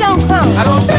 don't come.